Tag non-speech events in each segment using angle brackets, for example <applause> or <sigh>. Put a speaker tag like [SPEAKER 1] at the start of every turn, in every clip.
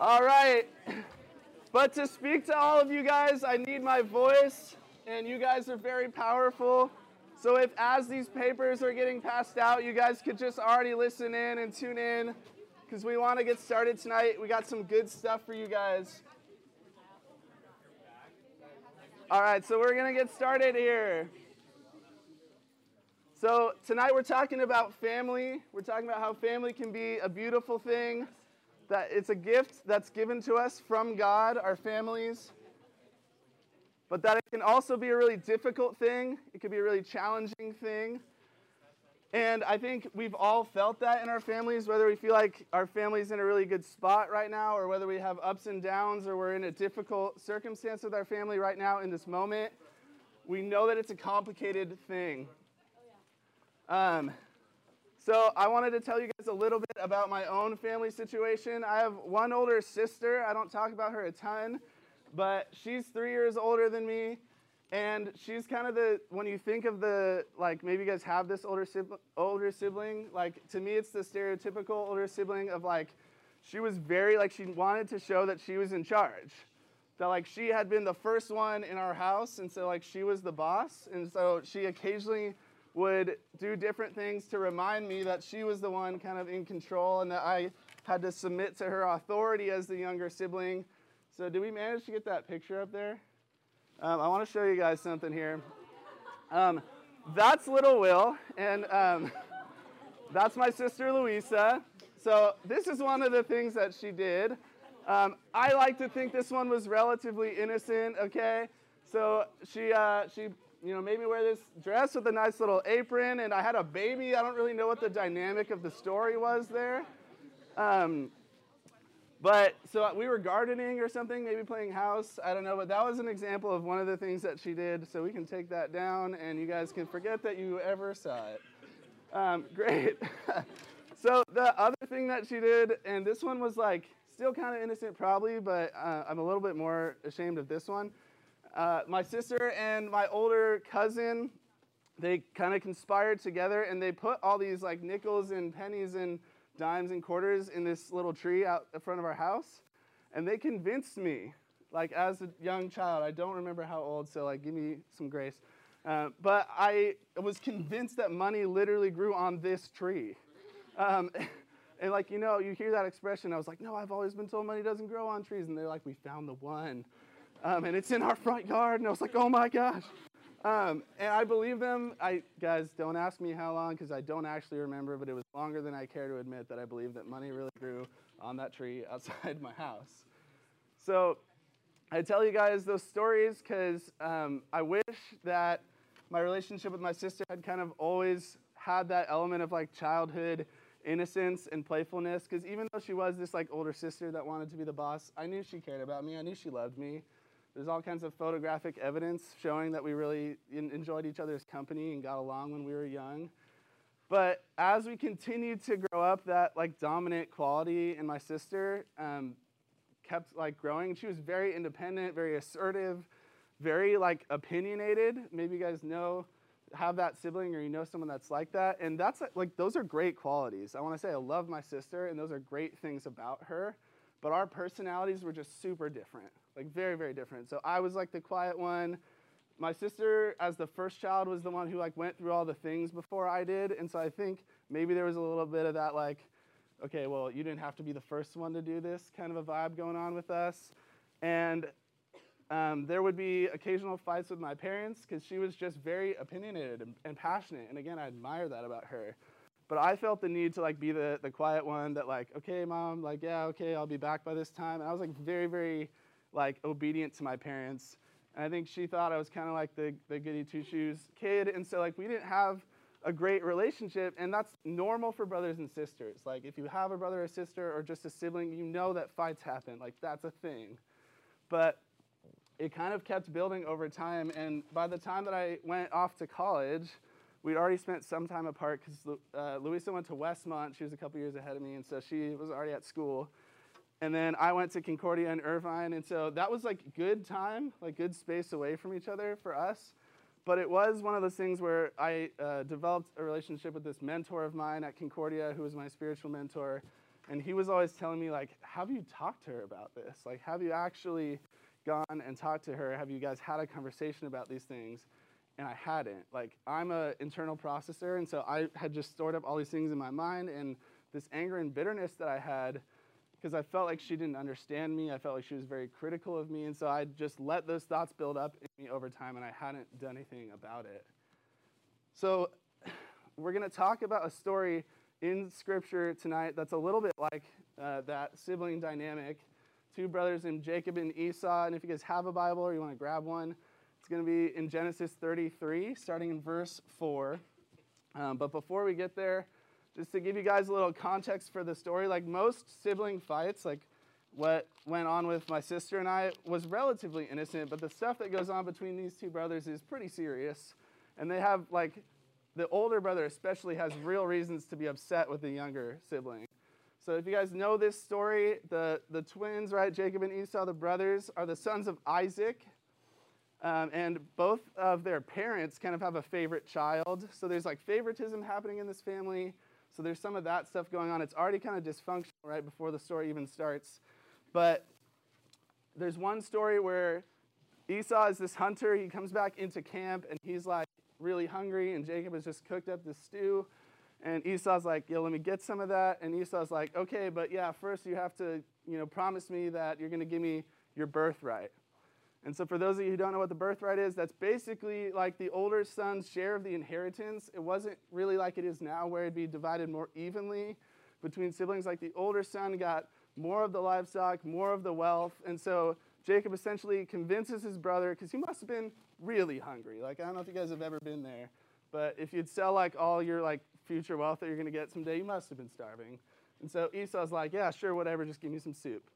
[SPEAKER 1] All right. But to speak to all of you guys, I need my voice, and you guys are very powerful. So if as these papers are getting passed out, you guys could just already listen in and tune in because we want to get started tonight. We got some good stuff for you guys. All right, so we're going to get started here. So, tonight we're talking about family. We're talking about how family can be a beautiful thing, that it's a gift that's given to us from God, our families, but that it can also be a really difficult thing. It can be a really challenging thing. And I think we've all felt that in our families, whether we feel like our family's in a really good spot right now, or whether we have ups and downs, or we're in a difficult circumstance with our family right now in this moment. We know that it's a complicated thing. Um, so I wanted to tell you guys a little bit about my own family situation. I have one older sister. I don't talk about her a ton, but she's three years older than me. And she's kind of the when you think of the like maybe you guys have this older sibling, older sibling like to me it's the stereotypical older sibling of like she was very like she wanted to show that she was in charge that like she had been the first one in our house and so like she was the boss and so she occasionally would do different things to remind me that she was the one kind of in control and that I had to submit to her authority as the younger sibling. So, did we manage to get that picture up there? Um, I want to show you guys something here. Um, that's little Will, and um, that's my sister Louisa. So, this is one of the things that she did. Um, I like to think this one was relatively innocent, okay? So, she, uh, she you know, made me wear this dress with a nice little apron, and I had a baby. I don't really know what the dynamic of the story was there. Um, but so we were gardening or something, maybe playing house. I don't know, but that was an example of one of the things that she did. So we can take that down, and you guys can forget that you ever saw it. Um, <laughs> great. <laughs> so the other thing that she did, and this one was like still kind of innocent, probably, but uh, I'm a little bit more ashamed of this one. Uh, my sister and my older cousin, they kind of conspired together and they put all these like nickels and pennies and dimes and quarters in this little tree out in front of our house. And they convinced me, like as a young child, I don't remember how old, so like give me some grace. Uh, but I was convinced that money literally grew on this tree. Um, <laughs> and like, you know, you hear that expression. I was like, no, I've always been told money doesn't grow on trees. And they're like, we found the one. Um, and it's in our front yard. And I was like, oh my gosh. Um, and I believe them. I guys don't ask me how long because I don't actually remember, but it was longer than I care to admit that I believe that money really grew on that tree <laughs> outside my house. So I tell you guys those stories because um, I wish that my relationship with my sister had kind of always had that element of like childhood innocence and playfulness. Because even though she was this like older sister that wanted to be the boss, I knew she cared about me. I knew she loved me. There's all kinds of photographic evidence showing that we really enjoyed each other's company and got along when we were young. But as we continued to grow up, that like dominant quality in my sister um, kept like growing. She was very independent, very assertive, very like opinionated. Maybe you guys know have that sibling or you know someone that's like that, and that's like those are great qualities. I want to say I love my sister, and those are great things about her. But our personalities were just super different like very, very different. So I was like the quiet one. My sister, as the first child, was the one who like went through all the things before I did, and so I think maybe there was a little bit of that like, okay, well, you didn't have to be the first one to do this kind of a vibe going on with us, and um, there would be occasional fights with my parents because she was just very opinionated and, and passionate, and again, I admire that about her but I felt the need to like be the, the quiet one that like, okay, mom, like, yeah, okay, I'll be back by this time. And I was like very, very like obedient to my parents. And I think she thought I was kind of like the, the goody two shoes kid. And so like we didn't have a great relationship. And that's normal for brothers and sisters. Like if you have a brother or sister or just a sibling, you know that fights happen. Like that's a thing. But it kind of kept building over time. And by the time that I went off to college, we'd already spent some time apart because uh, Louisa went to Westmont. She was a couple years ahead of me, and so she was already at school. And then I went to Concordia and Irvine, and so that was like good time, like good space away from each other for us. But it was one of those things where I uh, developed a relationship with this mentor of mine at Concordia, who was my spiritual mentor. And he was always telling me, like, have you talked to her about this? Like, have you actually gone and talked to her? Have you guys had a conversation about these things? And I hadn't. Like, I'm an internal processor, and so I had just stored up all these things in my mind, and this anger and bitterness that I had, because I felt like she didn't understand me. I felt like she was very critical of me, and so I just let those thoughts build up in me over time, and I hadn't done anything about it. So, we're going to talk about a story in Scripture tonight that's a little bit like uh, that sibling dynamic. Two brothers named Jacob and Esau. And if you guys have a Bible or you want to grab one, it's going to be in Genesis 33, starting in verse 4. Um, but before we get there, just to give you guys a little context for the story, like most sibling fights, like what went on with my sister and I was relatively innocent, but the stuff that goes on between these two brothers is pretty serious. And they have like the older brother especially has real reasons to be upset with the younger sibling. So if you guys know this story, the, the twins, right, Jacob and Esau, the brothers, are the sons of Isaac. Um, and both of their parents kind of have a favorite child. So there's like favoritism happening in this family. So there's some of that stuff going on. It's already kind of dysfunctional right before the story even starts. But there's one story where Esau is this hunter. He comes back into camp and he's like, really hungry, and Jacob has just cooked up this stew. And Esau's like, yo, let me get some of that. And Esau's like, okay, but yeah, first you have to, you know, promise me that you're going to give me your birthright. And so for those of you who don't know what the birthright is, that's basically like the older son's share of the inheritance. It wasn't really like it is now where it'd be divided more evenly between siblings. Like the older son got more of the livestock, more of the wealth. And so Jacob essentially convinces his brother, because he must have been really hungry. Like, I don't know if you guys have ever been there, but if you'd sell like all your like future wealth that you're going to get someday, you must have been starving. And so Esau's like, yeah, sure, whatever, just give me some soup.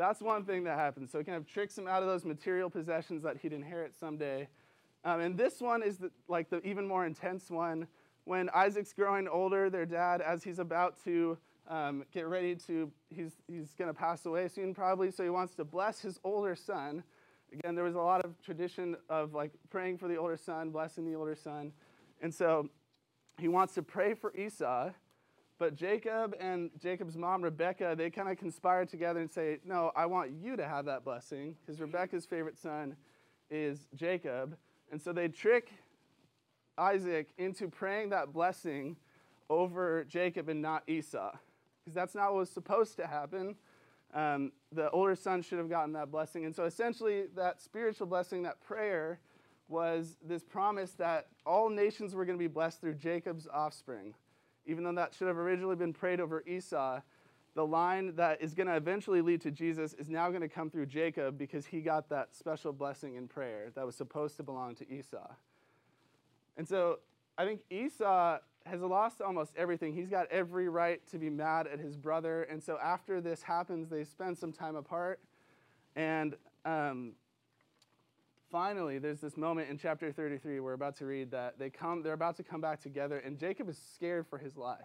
[SPEAKER 1] That's one thing that happens. So it kind of tricks him out of those material possessions that he'd inherit someday. Um, and this one is the, like the even more intense one. When Isaac's growing older, their dad, as he's about to um, get ready to, he's, he's going to pass away soon probably, so he wants to bless his older son. Again, there was a lot of tradition of like praying for the older son, blessing the older son. And so he wants to pray for Esau, but Jacob and Jacob's mom, Rebecca, they kind of conspire together and say, No, I want you to have that blessing, because Rebecca's favorite son is Jacob. And so they trick Isaac into praying that blessing over Jacob and not Esau because that's not what was supposed to happen. Um, the older son should have gotten that blessing. And so essentially, that spiritual blessing, that prayer, was this promise that all nations were going to be blessed through Jacob's offspring. Even though that should have originally been prayed over Esau, the line that is going to eventually lead to Jesus is now going to come through Jacob because he got that special blessing in prayer that was supposed to belong to Esau. And so I think Esau has lost almost everything. He's got every right to be mad at his brother. And so after this happens, they spend some time apart. And um, finally, there's this moment in chapter 33 we're about to read that they come, they're about to come back together, and Jacob is scared for his life.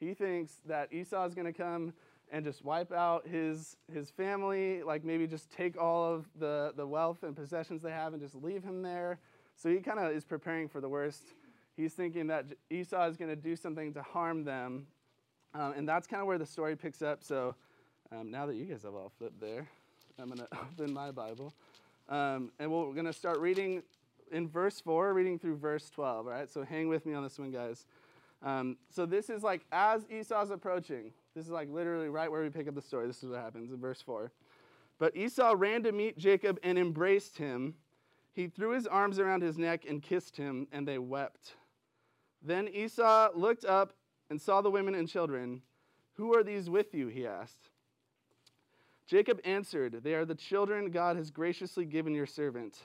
[SPEAKER 1] He thinks that Esau is going to come and just wipe out his, his family, like maybe just take all of the, the wealth and possessions they have and just leave him there. So he kind of is preparing for the worst he's thinking that Esau is going to do something to harm them. Um, and that's kind of where the story picks up. So um, now that you guys have all flipped there, I'm going <laughs> to open my Bible. Um, and we're going to start reading in verse 4, reading through verse 12. All right, so hang with me on this one, guys. Um, so this is like as Esau's approaching, this is like literally right where we pick up the story. This is what happens in verse 4. But Esau ran to meet Jacob and embraced him. He threw his arms around his neck and kissed him, and they wept. Then Esau looked up and saw the women and children. Who are these with you? he asked. Jacob answered, They are the children God has graciously given your servant.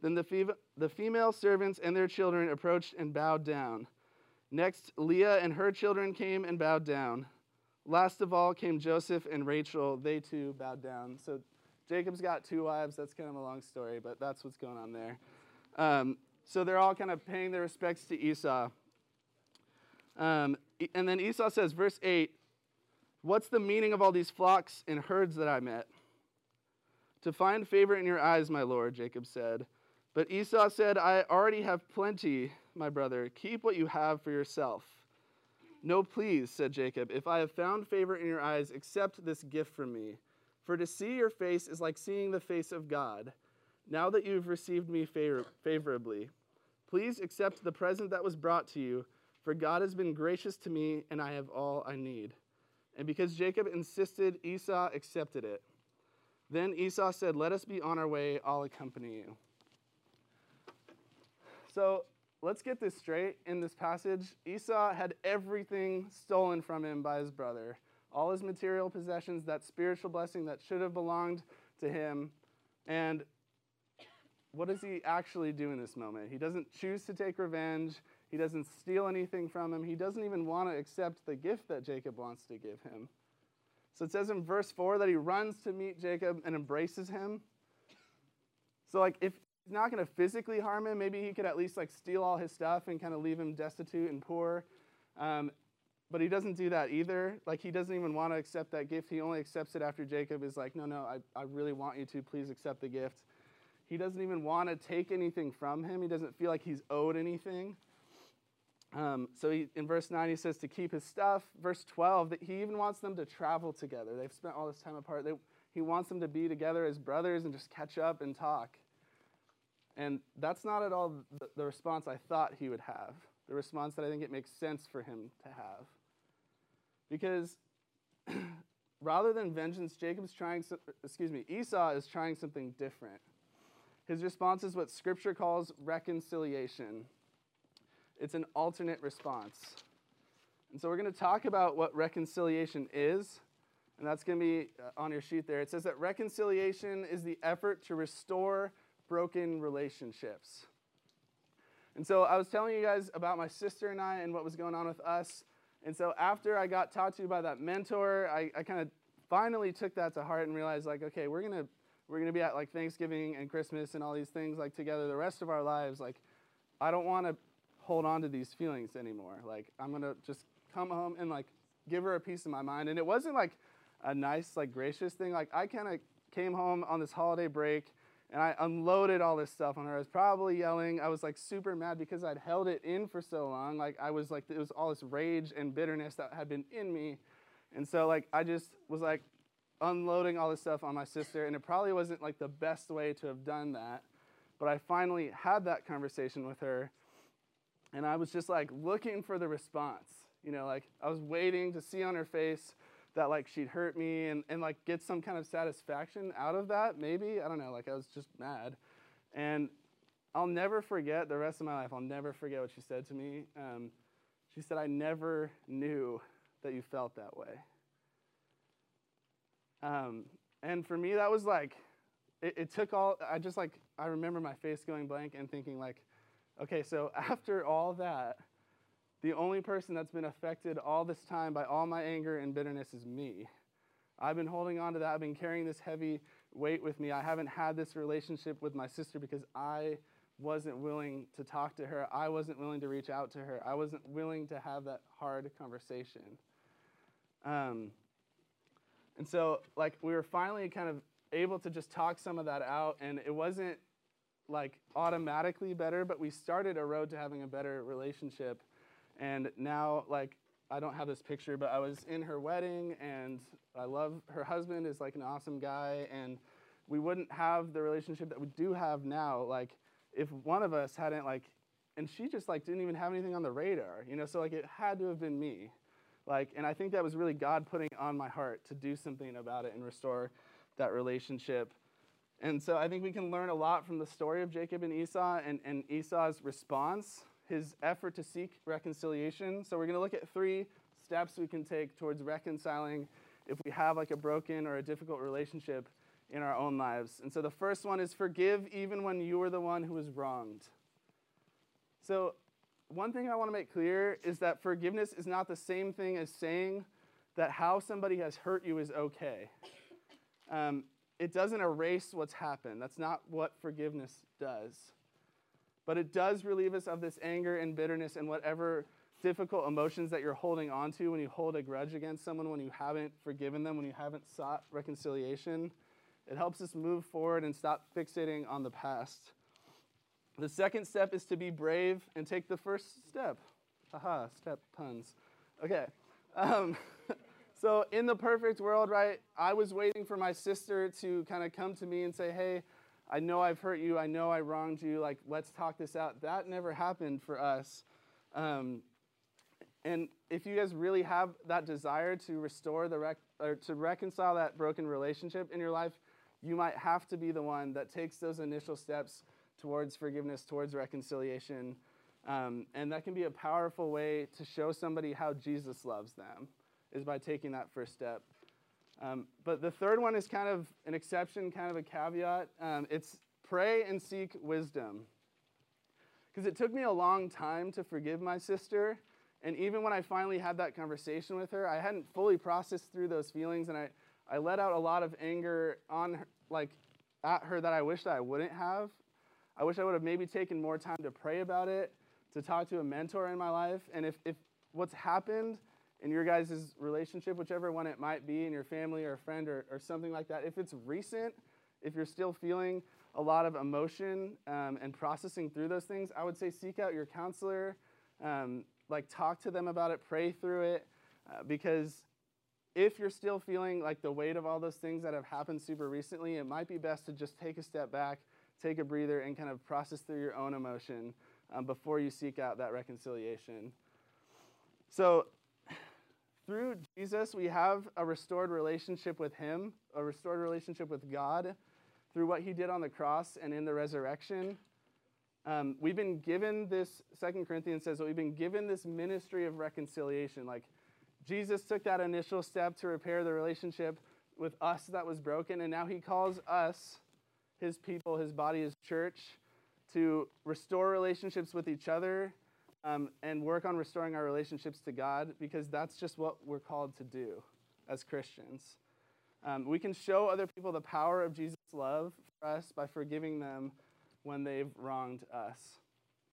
[SPEAKER 1] Then the, the female servants and their children approached and bowed down. Next, Leah and her children came and bowed down. Last of all came Joseph and Rachel. They too bowed down. So Jacob's got two wives. That's kind of a long story, but that's what's going on there. Um, so they're all kind of paying their respects to Esau. Um, and then Esau says, verse 8, What's the meaning of all these flocks and herds that I met? To find favor in your eyes, my Lord, Jacob said. But Esau said, I already have plenty, my brother. Keep what you have for yourself. No, please, said Jacob, if I have found favor in your eyes, accept this gift from me. For to see your face is like seeing the face of God. Now that you have received me favor- favorably, please accept the present that was brought to you, for God has been gracious to me, and I have all I need. And because Jacob insisted, Esau accepted it. Then Esau said, Let us be on our way, I'll accompany you. So let's get this straight in this passage. Esau had everything stolen from him by his brother all his material possessions, that spiritual blessing that should have belonged to him. And what does he actually do in this moment? He doesn't choose to take revenge. He doesn't steal anything from him. He doesn't even want to accept the gift that Jacob wants to give him. So it says in verse 4 that he runs to meet Jacob and embraces him. So, like, if he's not going to physically harm him, maybe he could at least, like, steal all his stuff and kind of leave him destitute and poor. Um, but he doesn't do that either. Like, he doesn't even want to accept that gift. He only accepts it after Jacob is like, no, no, I, I really want you to. Please accept the gift. He doesn't even want to take anything from him. He doesn't feel like he's owed anything. Um, so he, in verse 9, he says to keep his stuff. Verse 12, that he even wants them to travel together. They've spent all this time apart. They, he wants them to be together as brothers and just catch up and talk. And that's not at all the, the response I thought he would have, the response that I think it makes sense for him to have. Because <clears throat> rather than vengeance, Jacob's trying, excuse me, Esau is trying something different. His response is what Scripture calls reconciliation. It's an alternate response. And so we're going to talk about what reconciliation is, and that's going to be uh, on your sheet there. It says that reconciliation is the effort to restore broken relationships. And so I was telling you guys about my sister and I and what was going on with us. And so after I got talked to by that mentor, I, I kind of finally took that to heart and realized like, okay, we're gonna we're gonna be at like Thanksgiving and Christmas and all these things like together the rest of our lives. Like, I don't want to hold on to these feelings anymore. Like, I'm gonna just come home and like give her a piece of my mind. And it wasn't like a nice like gracious thing. Like I kind of came home on this holiday break and I unloaded all this stuff on her. I was probably yelling. I was like super mad because I'd held it in for so long. Like I was like, it was all this rage and bitterness that had been in me. And so like I just was like unloading all this stuff on my sister. And it probably wasn't like the best way to have done that. But I finally had that conversation with her. And I was just like looking for the response. You know, like I was waiting to see on her face that like she'd hurt me and, and like get some kind of satisfaction out of that maybe. I don't know like i was just mad. And i'll never forget the rest of my life i'll never forget what she said to me. Um, she said i never knew that you felt that way. Um, and for me that was like it, it took all i just like i remember my face going blank and thinking like okay so <laughs> after all that the only person that's been affected all this time by all my anger and bitterness is me. I've been holding on to that. I've been carrying this heavy weight with me. I haven't had this relationship with my sister because I wasn't willing to talk to her. I wasn't willing to reach out to her. I wasn't willing to have that hard conversation. Um, and so, like, we were finally kind of able to just talk some of that out, and it wasn't like automatically better, but we started a road to having a better relationship. And now, like, I don't have this picture, but I was in her wedding, and I love her husband is like an awesome guy, and we wouldn't have the relationship that we do have now, like, if one of us hadn't like, and she just like didn't even have anything on the radar, you know. So like, it had to have been me, like, and I think that was really God putting on my heart to do something about it and restore that relationship. And so I think we can learn a lot from the story of Jacob and Esau and, and Esau's response his effort to seek reconciliation. So we're going to look at three steps we can take towards reconciling if we have like a broken or a difficult relationship in our own lives. And so the first one is forgive even when you were the one who was wronged. So one thing I want to make clear is that forgiveness is not the same thing as saying that how somebody has hurt you is okay. Um, it doesn't erase what's happened. That's not what forgiveness does. But it does relieve us of this anger and bitterness and whatever difficult emotions that you're holding on to when you hold a grudge against someone, when you haven't forgiven them, when you haven't sought reconciliation. It helps us move forward and stop fixating on the past. The second step is to be brave and take the first step. Haha, step puns. Okay. Um, <laughs> so, in the perfect world, right, I was waiting for my sister to kind of come to me and say, hey, I know I've hurt you. I know I wronged you. Like, let's talk this out. That never happened for us. Um, and if you guys really have that desire to restore the rec- or to reconcile that broken relationship in your life, you might have to be the one that takes those initial steps towards forgiveness, towards reconciliation. Um, and that can be a powerful way to show somebody how Jesus loves them, is by taking that first step. Um, but the third one is kind of an exception, kind of a caveat. Um, it's pray and seek wisdom. Because it took me a long time to forgive my sister. And even when I finally had that conversation with her, I hadn't fully processed through those feelings. And I, I let out a lot of anger on her, like at her that I wish that I wouldn't have. I wish I would have maybe taken more time to pray about it, to talk to a mentor in my life. And if, if what's happened in your guys' relationship, whichever one it might be, in your family or a friend or, or something like that, if it's recent, if you're still feeling a lot of emotion um, and processing through those things, I would say seek out your counselor, um, like talk to them about it, pray through it, uh, because if you're still feeling like the weight of all those things that have happened super recently, it might be best to just take a step back, take a breather, and kind of process through your own emotion um, before you seek out that reconciliation. So, through Jesus, we have a restored relationship with Him, a restored relationship with God through what He did on the cross and in the resurrection. Um, we've been given this, Second Corinthians says, that we've been given this ministry of reconciliation. Like, Jesus took that initial step to repair the relationship with us that was broken, and now He calls us, His people, His body, His church, to restore relationships with each other um, and work on restoring our relationships to God because that's just what we're called to do as Christians. Um, we can show other people the power of Jesus' love for us by forgiving them when they've wronged us.